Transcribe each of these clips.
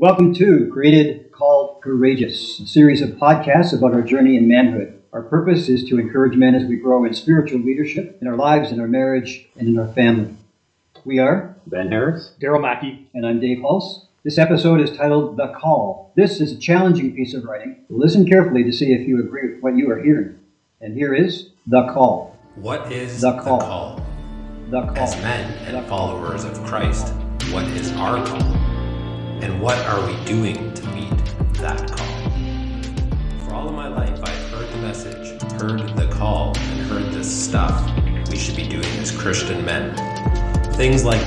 Welcome to Created Called Courageous, a series of podcasts about our journey in manhood. Our purpose is to encourage men as we grow in spiritual leadership in our lives, in our marriage, and in our family. We are Ben Harris, Daryl Mackey, and I'm Dave Hulse. This episode is titled The Call. This is a challenging piece of writing. Listen carefully to see if you agree with what you are hearing. And here is The Call. What is The the call. call? The Call. As men and call. followers of Christ, what is our call? And what are we doing to meet that call? For all of my life, I've heard the message, heard the call, and heard this stuff we should be doing as Christian men. Things like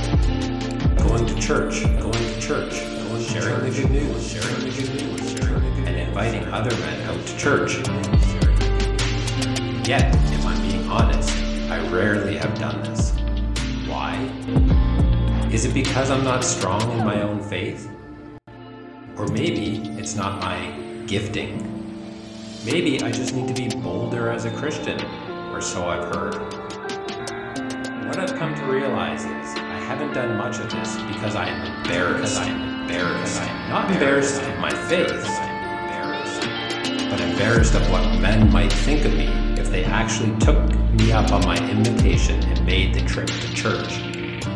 going to church, going to church, going sharing the good news, sharing the good news, sharing the good and inviting other men out to church. Yet, if I'm being honest, I rarely have done this. Why? Is it because I'm not strong in my own faith? Or maybe it's not my gifting. Maybe I just need to be bolder as a Christian, or so I've heard. What I've come to realize is I haven't done much of this because I am embarrassed. Because I'm embarrassed. Not embarrassed of my faith, embarrassed. but embarrassed of what men might think of me if they actually took me up on my invitation and made the trip to church.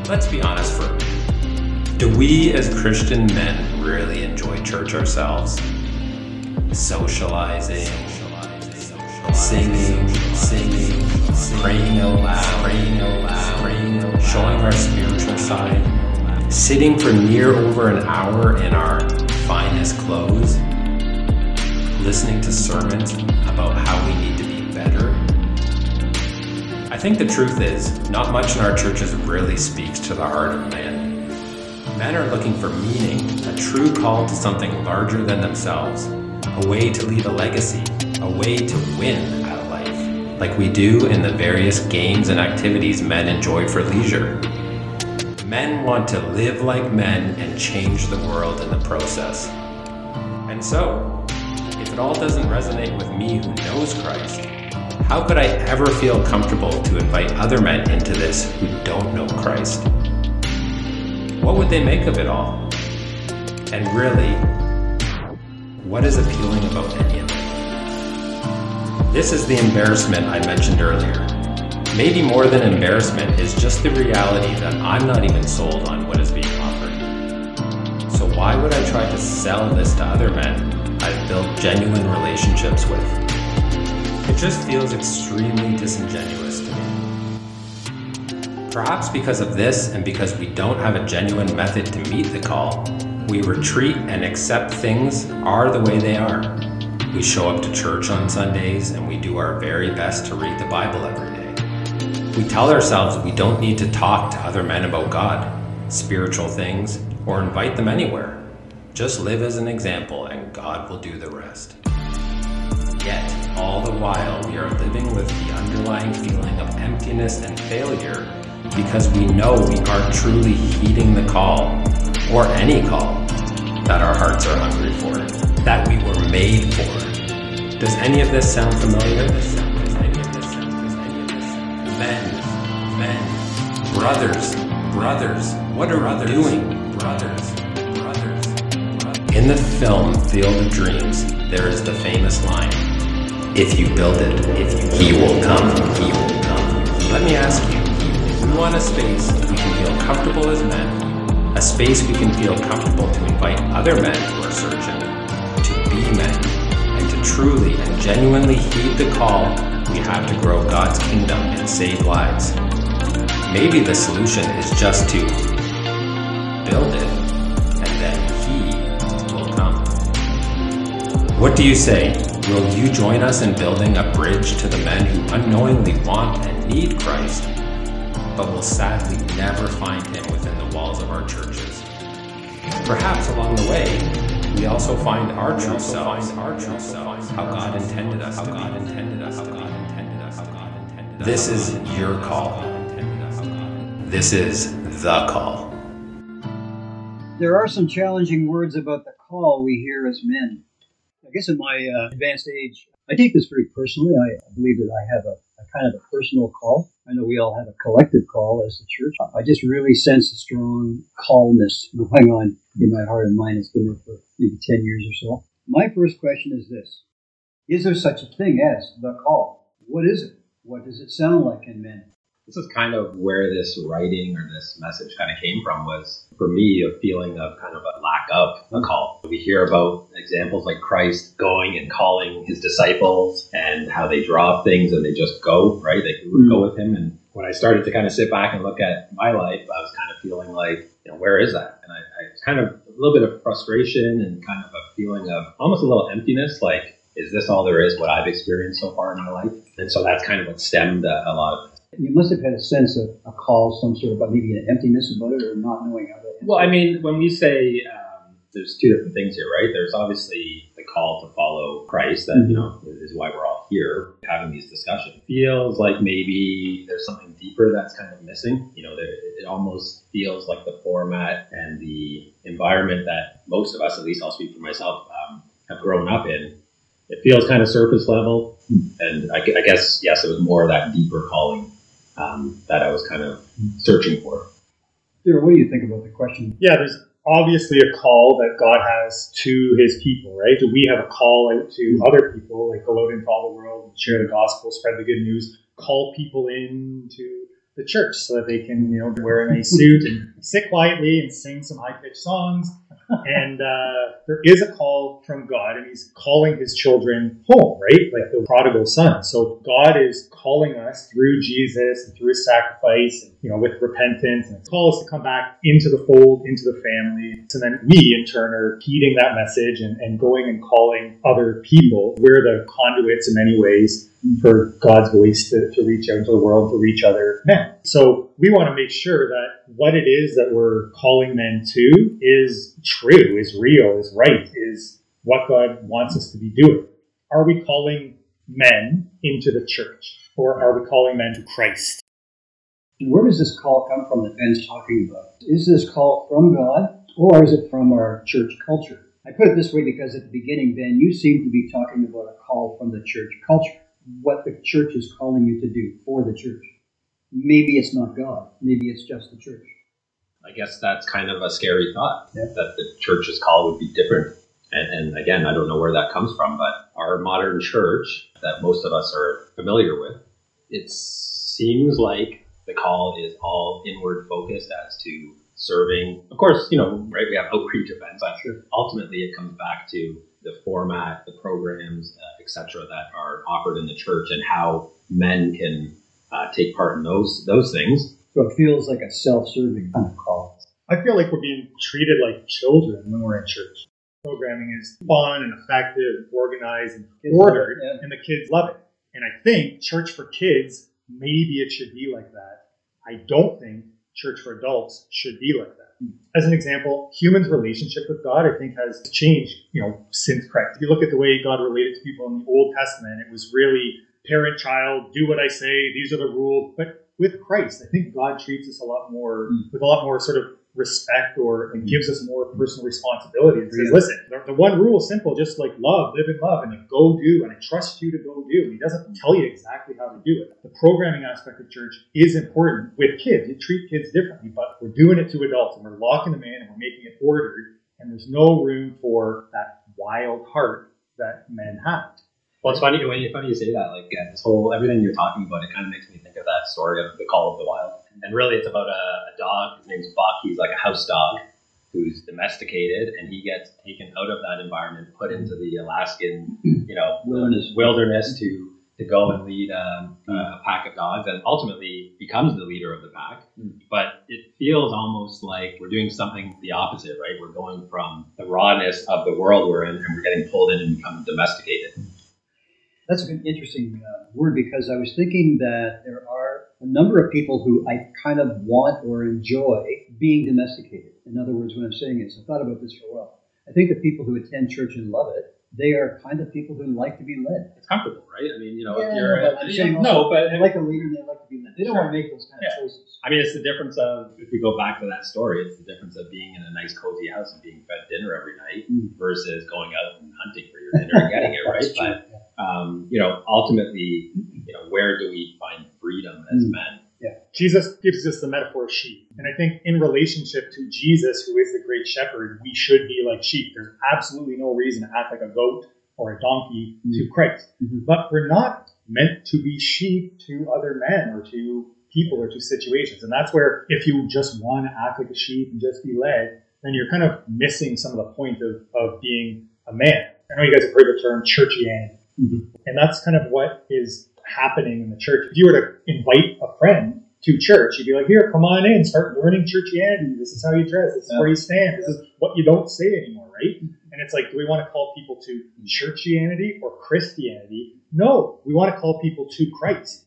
Let's be honest for a minute. Do we as Christian men really enjoy church ourselves? Socializing, singing, singing, praying out loud, praying out loud, praying out loud, showing our spiritual side, sitting for near over an hour in our finest clothes, listening to sermons about how we need to be better. I think the truth is, not much in our churches really speaks to the heart of man. Men are looking for meaning, a true call to something larger than themselves, a way to leave a legacy, a way to win at life, like we do in the various games and activities men enjoy for leisure. Men want to live like men and change the world in the process. And so, if it all doesn't resonate with me who knows Christ, how could I ever feel comfortable to invite other men into this who don't know Christ? What would they make of it all? And really, what is appealing about any of it? This is the embarrassment I mentioned earlier. Maybe more than embarrassment is just the reality that I'm not even sold on what is being offered. So why would I try to sell this to other men I've built genuine relationships with? It just feels extremely disingenuous Perhaps because of this and because we don't have a genuine method to meet the call, we retreat and accept things are the way they are. We show up to church on Sundays and we do our very best to read the Bible every day. We tell ourselves we don't need to talk to other men about God, spiritual things, or invite them anywhere. Just live as an example and God will do the rest. Yet, all the while, we are living with the underlying feeling of emptiness and failure because we know we aren't truly heeding the call, or any call, that our hearts are hungry for, that we were made for. Does any of this sound familiar? Men, men, brothers, brothers, what are we doing? Brothers, brothers, brothers. In the film Field of Dreams, there is the famous line If you build it, if you, he will come, he will come. Let me ask you want a space we can feel comfortable as men, a space we can feel comfortable to invite other men who are searching, to be men, and to truly and genuinely heed the call we have to grow God's kingdom and save lives. Maybe the solution is just to build it, and then He will come. What do you say? Will you join us in building a bridge to the men who unknowingly want and need Christ, but will sadly never find Him within the walls of our churches? Perhaps along the way, we also find our true selves, our true selves, how God intended us, how God intended us, how God intended us, how God intended us. This is your call. This is the call. There are some challenging words about the call we hear as men. I guess in my uh, advanced age, I take this very personally. I believe that I have a, a kind of a personal call. I know we all have a collective call as the church. I just really sense a strong callness going on in my heart and mind. It's been there for maybe 10 years or so. My first question is this Is there such a thing as the call? What is it? What does it sound like in men? This is kind of where this writing or this message kind of came from was for me a feeling of kind of a lack of a call. We hear about examples like christ going and calling his disciples and how they draw things and they just go right? They would go mm. with him. And when i started to kind of sit back and look at my life i was kind of feeling like you know where is that? And i, I kind of a little bit of frustration and kind of a feeling of almost a little emptiness like is this all there is what i've experienced so far in my life? And so that's kind of what stemmed a, a lot of You must have had a sense of a call, some sort of maybe an emptiness about it, or not knowing how to. Well, I mean, when we say um, there's two different things here, right? There's obviously the call to follow Christ, that you know is why we're all here having these discussions. Feels like maybe there's something deeper that's kind of missing. You know, there, it almost feels like the format and the environment that most of us, at least I'll speak for myself, um, have grown up in. It feels kind of surface level, and I, I guess yes, it was more of that deeper calling um, that I was kind of searching for. Sarah, what do you think about the question? yeah, there's obviously a call that God has to his people, right? Do we have a call out to other people, like go out into all the world and share the gospel, spread the good news, call people into the church so that they can, you know, wear a nice suit and sit quietly and sing some high pitched songs. and uh, there is a call from God, and He's calling His children home, right? Like the prodigal son. So God is calling us through Jesus and through His sacrifice, and you know, with repentance, and call us to come back into the fold, into the family. So then we, in turn, are heeding that message and, and going and calling other people. We're the conduits in many ways for God's voice to, to reach out to the world, to reach other men. So we want to make sure that what it is that we're calling men to is true, is real, is right, is what God wants us to be doing. Are we calling men into the church or are we calling men to Christ? And where does this call come from that Ben's talking about? Is this call from God, or is it from our church culture? I put it this way because at the beginning, Ben, you seem to be talking about a call from the church culture, what the church is calling you to do for the church. Maybe it's not God. Maybe it's just the church. I guess that's kind of a scary thought Yeah. that the church's call would be different. And, and again, I don't know where that comes from, but our modern church that most of us are familiar with, it seems like the call is all inward focused as to serving. Of course, you know, right? We have outreach events, but Sure. ultimately it comes back to the format, the programs, uh, etc., that are offered in the church, and how men can uh, take part in those those things. So it feels like a self-serving kind of call. I feel like we're being treated like children when we're in church. Programming is fun and effective and organized and ordered, Yeah. and the kids love it. And I think church for kids, maybe it should be like that. I don't think church for adults should be like that. As an example, humans' relationship with God, I think, has changed, you know, since Christ. If you look at the way God related to people in the Old Testament, it was really parent child, do what I say, these are the rules. But with Christ, I think God treats us a lot more Mm. with a lot more sort of respect or and gives us more personal responsibility and says, Yeah. listen, the, the one rule is simple, just like love, live in love, and like go do, and I trust you to go do. And He doesn't tell you exactly how to do it. The programming aspect of church is important with kids. You treat kids differently, but we're doing it to adults and we're locking them in and we're making it ordered, and there's no room for that wild heart that men have. Well, it's funny when you funny you say that. Like uh, this whole everything you're talking about, it kind of makes me think of that story of the Call of the Wild. And really, it's about a, a dog. His name's Buck. He's like a house dog who's domesticated, and he gets taken out of that environment, put into the Alaskan, you know, Wilderness. wilderness to to go and lead um, a pack of dogs, and ultimately becomes the leader of the pack. Mm. But it feels almost like we're doing something the opposite, right? We're going from the rawness of the world we're in, and we're getting pulled in and becoming domesticated. That's an interesting uh, word because I was thinking that there are a number of people who I kind of want or enjoy being domesticated. In other words, what I'm saying is, I've thought about this for a while. I think the people who attend church and love it, they are kind of people who like to be led. It's comfortable, right? I mean, you know, Yeah, if you're but I'm yeah, saying no, but They like a leader and they like to be led. They don't Sure. want to make those kind Yeah. of choices. I mean, it's the difference of if we go back to that story, it's the difference of being in a nice cozy house and being fed dinner every night Mm. versus going out and hunting for your dinner and getting it right. But um, you know, ultimately, you know, where do we freedom as Mm. men. Jesus gives us the metaphor of sheep. And I think in relationship to Jesus, who is the great shepherd, we should be like sheep. There's absolutely no reason to act like a goat or a donkey to Christ. Mhm. But we're not meant to be sheep to other men or to people or to situations. And that's where if you just want to act like a sheep and just be led, then you're kind of missing some of the point of, of being a man. I know you guys have heard the term churchianity. Mhm. And that's kind of what is happening in the church. If you were to invite a friend to church, you'd be like, here, come on in, start learning churchianity. This is how you dress. This is Yeah. where you stand. This is what you don't say anymore, right? And it's like, do we want to call people to churchianity or Christianity? No, we want to call people to Christ.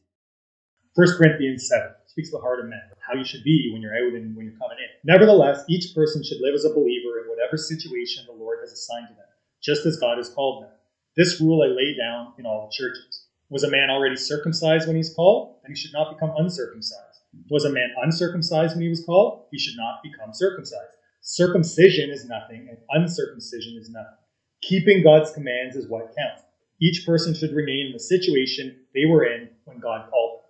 1 Corinthians 7 speaks to the heart of men, how you should be when you're out and when you're coming in. Nevertheless, each person should live as a believer in whatever situation the Lord has assigned to them, just as God has called them. This rule I lay down in all the churches. Was a man already circumcised when he's called? Then he should not become uncircumcised. Was a man uncircumcised when he was called? He should not become circumcised. Circumcision is nothing, and uncircumcision is nothing. Keeping God's commands is what counts. Each person should remain in the situation they were in when God called them.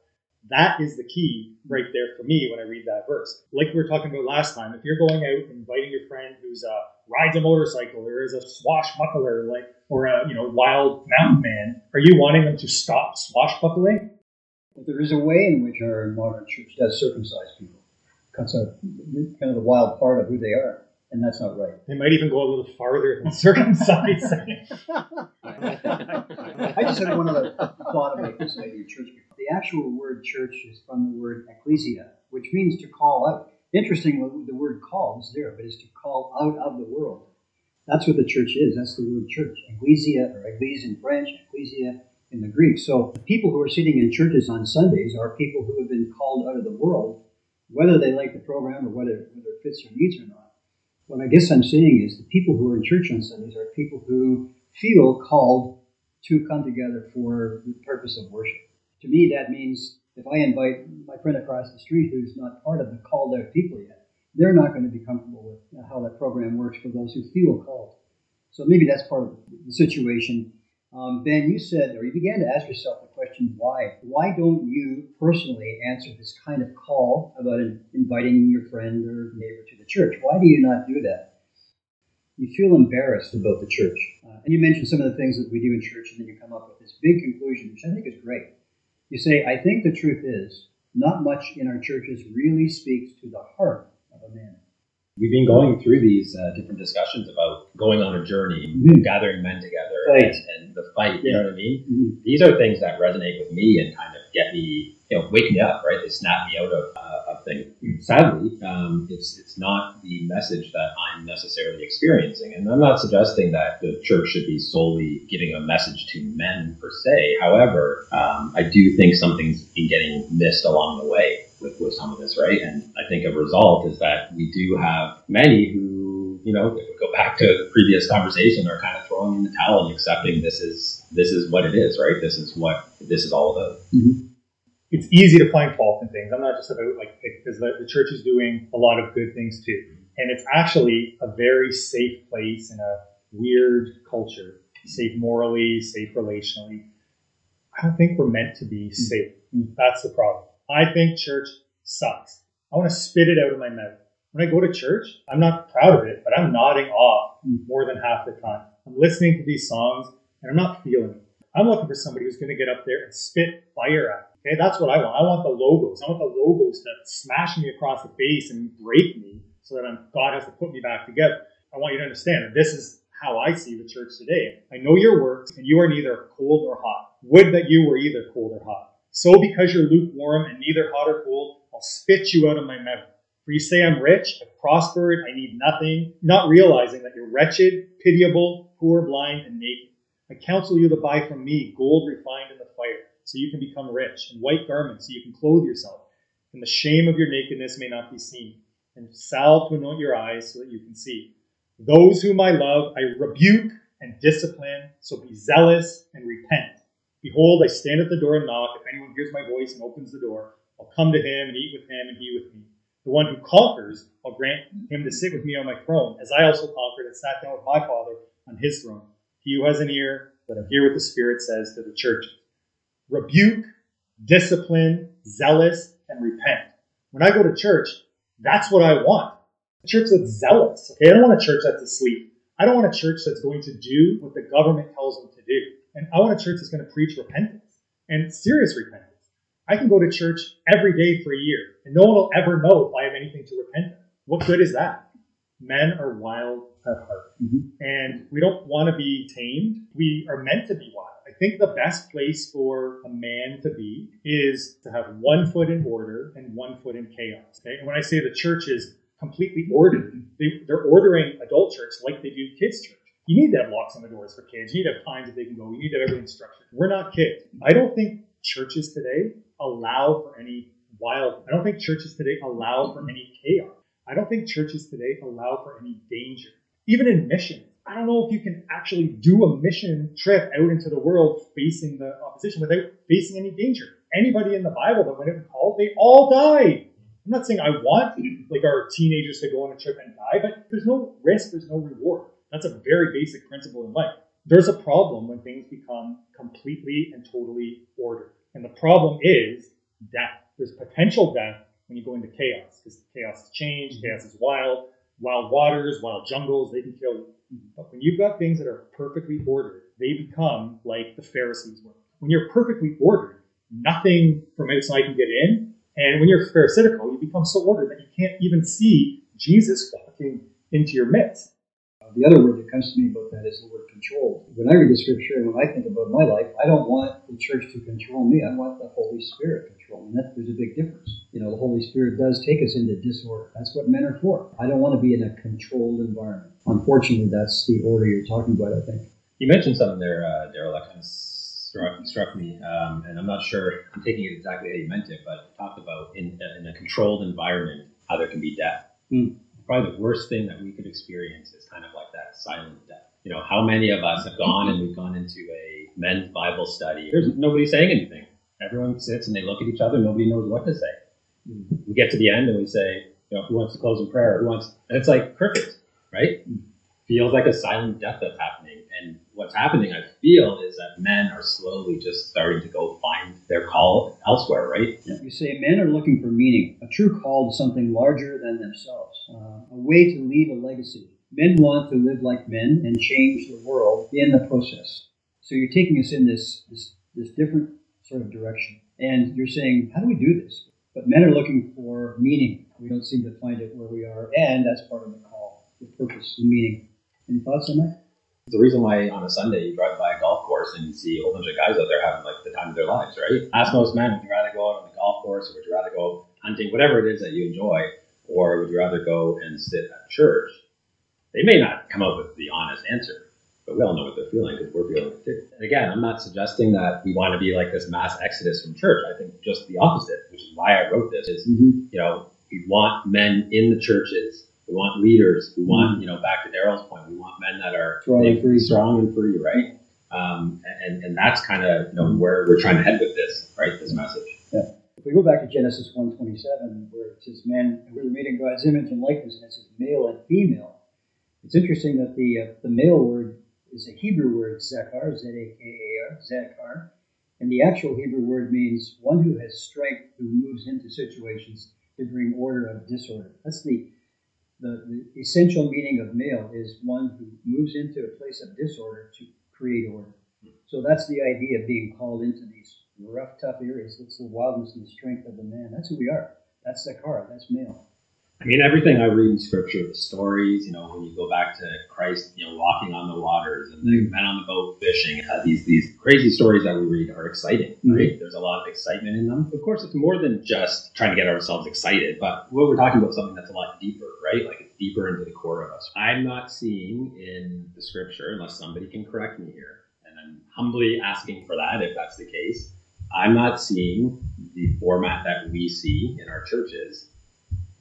That is the key right there for me when I read that verse. Like we were talking about last time, if you're going out and inviting your friend who's uh, rides a motorcycle or is a swashbuckler, like or a you know wild mountain man, are you wanting them to stop swashbuckling? But there is a way in which our modern church does circumcise people. Cuts out kind of the wild part of who they are, and that's not right. They might even go a little farther than circumcising. I just had one other thought about this idea of church. The actual word church is from the word ecclesia, which means to call out. Interestingly, the word call is there, but it's to call out of the world. That's what the church is. That's the word church. Ecclesia, or eglise in French, ecclesia in the Greek. So the people who are sitting in churches on Sundays are people who have been called out of the world, whether they like the program or whether, whether it fits their needs or not. What I guess I'm saying is the people who are in church on Sundays are people who feel called to come together for the purpose of worship. To me, that means if I invite my friend across the street who's not part of the called out people yet, they're not going to be comfortable with how that program works for those who feel called. So maybe that's part of the situation. Um, ben, you said, or you began to ask yourself the question, why? Why don't you personally answer this kind of call about inviting your friend or neighbor to the church? Why do you not do that? You feel embarrassed about the church. Uh, and you mentioned some of the things that we do in church, and then you come up with this big conclusion, which I think is great. You say, I think the truth is, not much in our churches really speaks to the heart We've been going through these uh, different discussions about going on a journey, Mhm. gathering men together, Fight. and, and the fight. You know what I mean? Mhm. These are things that resonate with me and kind of get me, you know, wake me up. Right? They snap me out of, uh, of things. Sadly, um, it's it's not the message that I'm necessarily experiencing, and I'm not suggesting that the church should be solely giving a message to men per se. However, um, I do think something's been getting missed along the way some of this, right? And I think a result is that we do have many who, you know, if we go back to the previous conversation, are kind of throwing in the towel and accepting this is this is what it is, right? This is what this is all about. Mm-hmm. it's easy to find fault in things. I'm not just about like because the, the church is doing a lot of good things too, and it's actually a very safe place in a weird culture, safe morally, safe relationally. I don't think we're meant to be safe. Mm-hmm. That's the problem. I think church sucks. I want to spit it out of my mouth. When I go to church, I'm not proud of it, but I'm nodding off mm. more than half the time. I'm listening to these songs and I'm not feeling it. I'm looking for somebody who's going to get up there and spit fire at me. Okay, that's what I want. I want the logos. I want the logos to smash me across the face and break me so that I'm, God has to put me back together. I want you to understand that this is how I see the church today. I know your works, and you are neither cold or hot. Would that you were either cold or hot. So because you're lukewarm and neither hot or cold, I'll spit you out of my mouth. For you say I'm rich, I've prospered, I need nothing, not realizing that you're wretched, pitiable, poor, blind, and naked. I counsel you to buy from me gold refined in the fire, so you can become rich, and white garments, so you can clothe yourself, and the shame of your nakedness may not be seen, and salve to anoint your eyes so that you can see. Those whom I love, I rebuke and discipline, so be zealous and repent. Behold, I stand at the door and knock. If anyone hears my voice and opens the door, I'll come to him and eat with him and he with me. The one who conquers, I'll grant him to sit with me on my throne, as I also conquered and sat down with my Father on his throne. He who has an ear, let him hear what the Spirit says to the churches. Rebuke, discipline, zealous, and repent. When I go to church, that's what I want. A church that's zealous. Okay, I don't want a church that's asleep. I don't want a church that's going to do what the government tells them to do. And I want a church that's going to preach repentance and serious repentance. I can go to church every day for a year, and no one will ever know if I have anything to repent of. What good is that? Men are wild at heart, Mhm. and we don't want to be tamed. We are meant to be wild. I think the best place for a man to be is to have one foot in order and one foot in chaos. Okay? And when I say the church is completely ordered, they, they're ordering adult church like they do kids church. You need to have locks on the doors for kids. You need to have times that they can go. You need to have everything structured. We're not kids. I don't think churches today allow for any wild. I don't think churches today allow for any chaos. I don't think churches today allow for any danger. Even in mission, I don't know if you can actually do a mission trip out into the world facing the opposition without facing any danger. Anybody in the Bible that went out and called, they all died. I'm not saying I want like our teenagers to go on a trip and die, but there's no risk, there's no reward. That's a very basic principle in life. There's a problem when things become completely and totally ordered. And the problem is death. There's potential death when you go into chaos because chaos is change, chaos is wild, wild waters, wild jungles, they can kill you. But when you've got things that are perfectly ordered, they become like the Pharisees were. When you're perfectly ordered, nothing from outside can get in. And when you're pharisaical, you become so ordered that you can't even see Jesus walking into your midst. The other word that comes to me about that is the word control. When I read the scripture and when I think about my life, I don't want the church to control me. I want the Holy Spirit to control me. That, there's a big difference. You know, the Holy Spirit does take us into disorder. That's what men are for. I don't want to be in a controlled environment. Unfortunately, that's the order you're talking about, I think. You mentioned something there, uh, Daryl, that kind of struck, struck me, um, and I'm not sure I'm taking it exactly how you meant it, but talked about in, in a controlled environment how there can be death. Hmm. Probably the worst thing that we could experience is kind of like that silent death. You know, how many of us have gone mm-hmm. and we've gone into a men's Bible study? There's nobody saying anything. Everyone sits and they look at each other. Nobody knows what to say. Mm-hmm. We get to the end and we say, you know, who wants to close in prayer? Who wants? And it's like crickets, right? Mm-hmm. feels like a silent death that's happening. And what's happening, I feel, is that men are slowly just starting to go find their call elsewhere, right? You say men are looking for meaning, a true call to something larger than themselves, uh, a way to leave a legacy. Men want to live like men and change the world in the process. So you're taking us in this, this, this different sort of direction. And you're saying, how do we do this? But men are looking for meaning. We don't seem to find it where we are, and that's part of the call, the purpose, the meaning. Any thoughts on that? The reason why on a Sunday you drive by a golf course and you see a whole bunch of guys out there having like the time of their lives, right? Ask most men, would you rather go out on the golf course or would you rather go hunting, whatever it is that you enjoy, or would you rather go and sit at church? They may not come up with the honest answer, but we all know what they're feeling because we're feeling it too. And again, I'm not suggesting that we want to be like this mass exodus from church. I think just the opposite, which is why I wrote this, is Mm-hmm. you know, we want men in the churches. We want leaders. We want, you know, back to Daryl's point, we want men that are Strong and free. strong and free, right? Um, and and that's kind of you know where we're trying to head with this, right? This message. Yeah. If we go back to Genesis 1:27, where it says, "Man, we're made in God's image and likeness," and it says male and female. It's interesting that the uh, the male word is a Hebrew word, zakar, z-a-k-a-r, zakar, and the actual Hebrew word means one who has strength, who moves into situations to bring order out of disorder. That's the the, the essential meaning of male is one who moves into a place of disorder to create order. So that's the idea of being called into these rough, tough areas. It's the wildness and the strength of the man. That's who we are. That's Zakar. That's male. I mean, everything I read in Scripture, the stories, you know, when you go back to Christ, you know, walking on the waters and the men on the boat fishing, uh, these these crazy stories that we read are exciting, right? There's a lot of excitement in them. Of course, it's more than just trying to get ourselves excited, but what we're talking about is something that's a lot deeper, right? Like it's deeper into the core of us. I'm not seeing in the Scripture, unless somebody can correct me here, and I'm humbly asking for that if that's the case. I'm not seeing the format that we see in our churches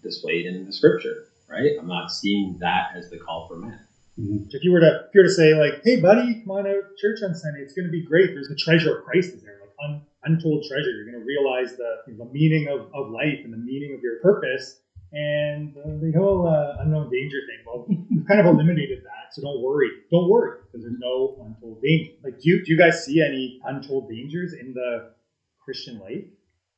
displayed in the scripture, right? I'm not seeing that as the call for men. If you were to if you were to say like, "Hey, buddy, come on out to church on Sunday. It's going to be great. There's the treasure of Christ is there, like un, untold treasure. You're going to realize the the meaning of, of life and the meaning of your purpose." And uh, the whole uh, unknown danger thing. Well, we've kind of eliminated that, so don't worry. Don't worry because there's no untold danger. Like, do you, do you guys see any untold dangers in the Christian life?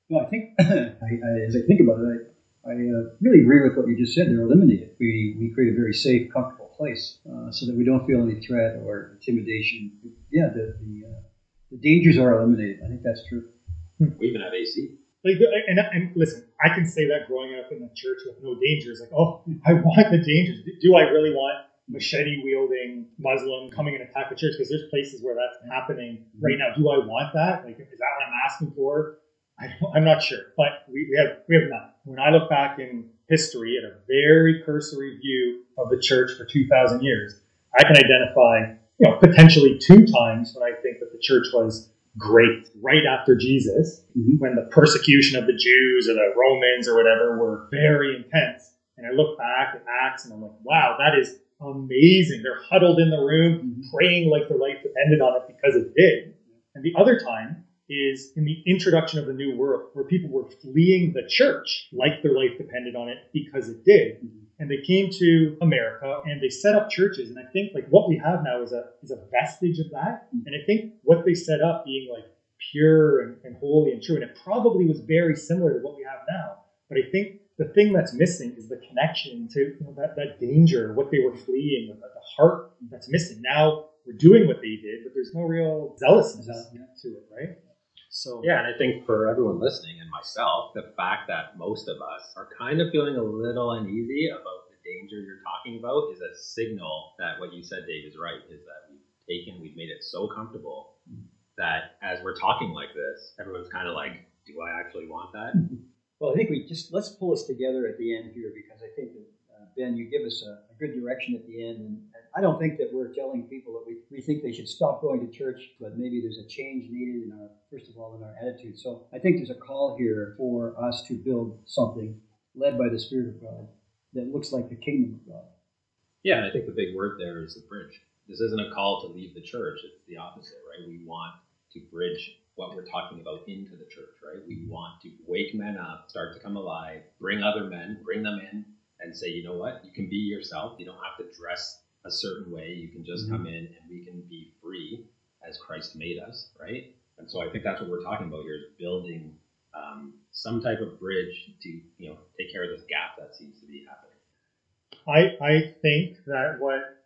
No, I think I, I, as I think about it, I, I uh, really agree with what you just said. They're eliminated. We we create a very safe, comfortable place uh, so that we don't feel any threat or intimidation. Yeah, the the, uh, the dangers are eliminated. I think that's true. We even have AC. Like, and, and listen, I can say that growing up in the church with no dangers. Like, oh, I want the dangers. Do I really want machete wielding Muslim coming and attack the church? Because there's places where that's happening right now. Do I want that? Like, is that what I'm asking for? I am not sure, but we, we have we have none. When I look back in history at a very cursory view of the church for 2,000 years, I can identify, you know, potentially two times when I think that the church was great right after Jesus, Mhm. when the persecution of the Jews or the Romans or whatever were very intense. And I look back at Acts and I'm like, wow, that is amazing. They're huddled in the room Mhm. praying like their life depended on it because it did. And the other time is in the introduction of the new world, where people were fleeing the church like their life depended on it because it did. And they came to America and they set up churches. And I think like what we have now is a is a vestige of that. And I think what they set up being like pure and, and holy and true, and it probably was very similar to what we have now. But I think the thing that's missing is the connection to you know, that, that danger, what they were fleeing, the, the heart that's missing. Now we're doing what they did, but there's no real zealousness Yeah. to it, right? So Yeah, and I think for everyone listening and myself, the fact that most of us are kind of feeling a little uneasy about the danger you're talking about is a signal that what you said, Dave, is right. Is that we've taken, we've made it so comfortable that as we're talking like this, everyone's kind of like, "Do I actually want that?" Well, I think we just let's pull us together at the end here because I think that uh, Ben, you give us a, a good direction at the end, and I don't think that we're telling people that we, we think they should stop going to church, but maybe there's a change needed in our first of all in our attitude. So I think there's a call here for us to build something led by the Spirit of God that looks like the kingdom of God. Yeah, and I think the big word there is the bridge. This isn't a call to leave the church, it's the opposite, right? We want to bridge what we're talking about into the church, right? We want to wake men up, start to come alive, bring other men, bring them in, and say, you know what? You can be yourself. You don't have to dress a certain way. You can just come in and we can be free as Christ made us, right? And so I think that's what we're talking about here is building um, some type of bridge to, you know, take care of this gap that seems to be happening. I, I think that what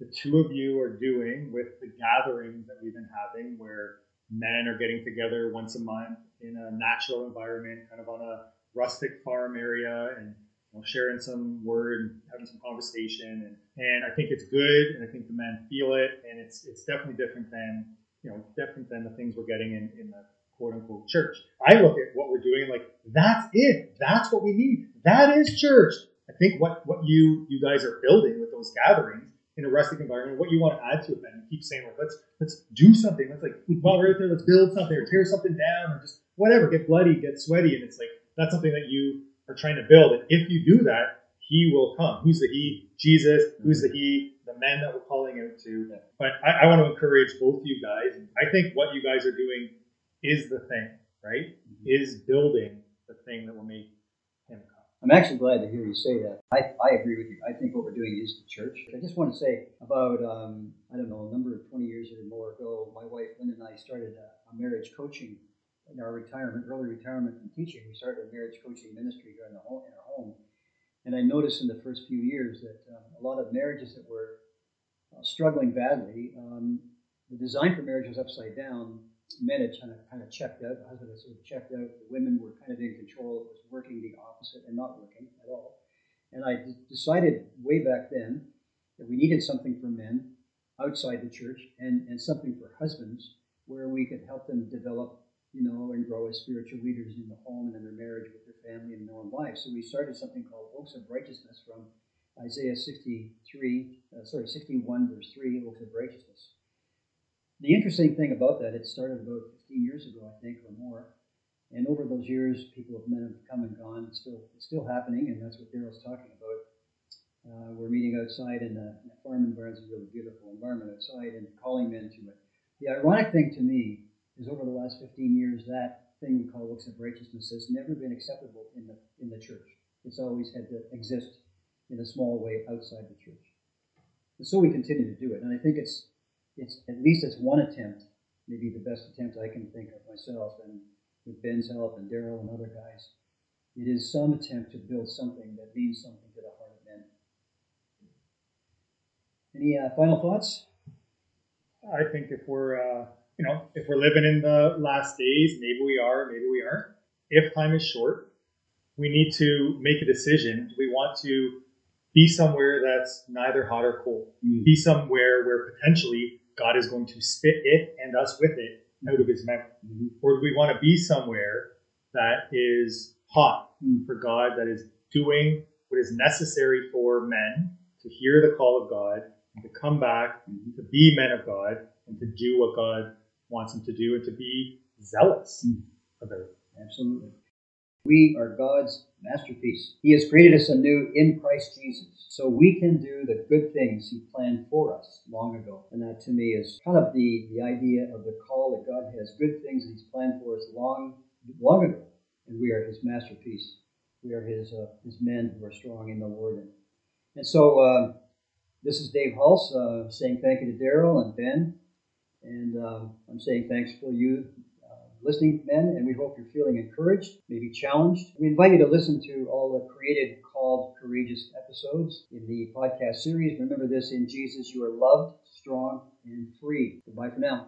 the two of you are doing with the gatherings that we've been having, where men are getting together once a month in a natural environment, kind of on a rustic farm area, and know, sharing some word having some conversation, and, and I think it's good, and I think the men feel it, and it's it's definitely different than you know different than the things we're getting in, in the quote unquote church. I look at what we're doing like that's it, that's what we need, that is church. I think what, what you you guys are building with those gatherings in a rustic environment, what you want to add to it, you keep saying like let's let's do something. Let's like while we're out there, let's build something or tear something down or just whatever, get bloody, get sweaty, and it's like that's something that you are trying to build. And if you do that, He will come. Who's the He? Jesus. Who's the He? The men that we're calling out to. But I, I want to encourage both you guys. I think what you guys are doing is the thing, right? Is building the thing that will make Him come. I'm actually glad to hear you say that. I, I agree with you. I think what we're doing is the church. I just want to say about, um, I don't know, a number of 20 years or more ago, my wife Linda and I started a, a marriage coaching in our retirement, early retirement from teaching. We started a marriage coaching ministry here in, the home, in our home. And I noticed in the first few years that um, a lot of marriages that were uh, struggling badly, um, the design for marriage was upside down. Men had kind of, kind of checked out. The husband had sort of checked out. The women were kind of in control. It was working the opposite and not working at all. And I d- decided way back then that we needed something for men outside the church and, and something for husbands where we could help them develop, you know, and grow as spiritual leaders in the home and in their marriage with their family and their own lives. So we started something called Oaks of Righteousness from Isaiah 63, uh, sorry, 61, verse 3, Oaks of Righteousness. The interesting thing about that, it started about 15 years ago, I think, or more. And over those years, people have come and gone. It's still, it's still happening, and that's what Daryl's talking about. Uh, we're meeting outside in a, in farm environment. It's a really beautiful environment outside and calling men to it. The ironic thing to me is over the last 15 years, that thing we call Oaks of Righteousness has never been acceptable in the, in the church. It's always had to exist in a small way outside the church. And so we continue to do it. And I think it's, it's at least it's one attempt, maybe the best attempt I can think of myself. And with Ben's help and Daryl and other guys. It is some attempt to build something that means something to the heart of men. Any uh, final thoughts? I think if we're, uh, you know, if we're living in the last days, maybe we are, maybe we aren't. If time is short, we need to make a decision. Do we want to be somewhere that's neither hot or cold? Mm. Be somewhere where potentially God is going to spit it and us with it out of his memory? Mhm. Or do we want to be somewhere that is hot Mm. for God, that is doing what is necessary for men to hear the call of God, and to come back, Mhm. to be men of God, and to do what God wants them to do, and to be zealous Mm. about it? Absolutely. We are God's masterpiece. He has created us anew in Christ Jesus so we can do the good things He planned for us long ago. And that to me is kind of the, the idea of the call that God has good things He's planned for us long, long ago. And we are His masterpiece. We are His, uh, his men who are strong in the Lord. And, and so uh, this is Dave Hulse uh, saying thank you to Daryl and Ben. And um, I'm saying thanks for you uh, listening, men, and we hope you're feeling encouraged, maybe challenged. We invite you to listen to all the created, called, courageous episodes in the podcast series. Remember this in Jesus, you are loved, strong, and free. Goodbye for now.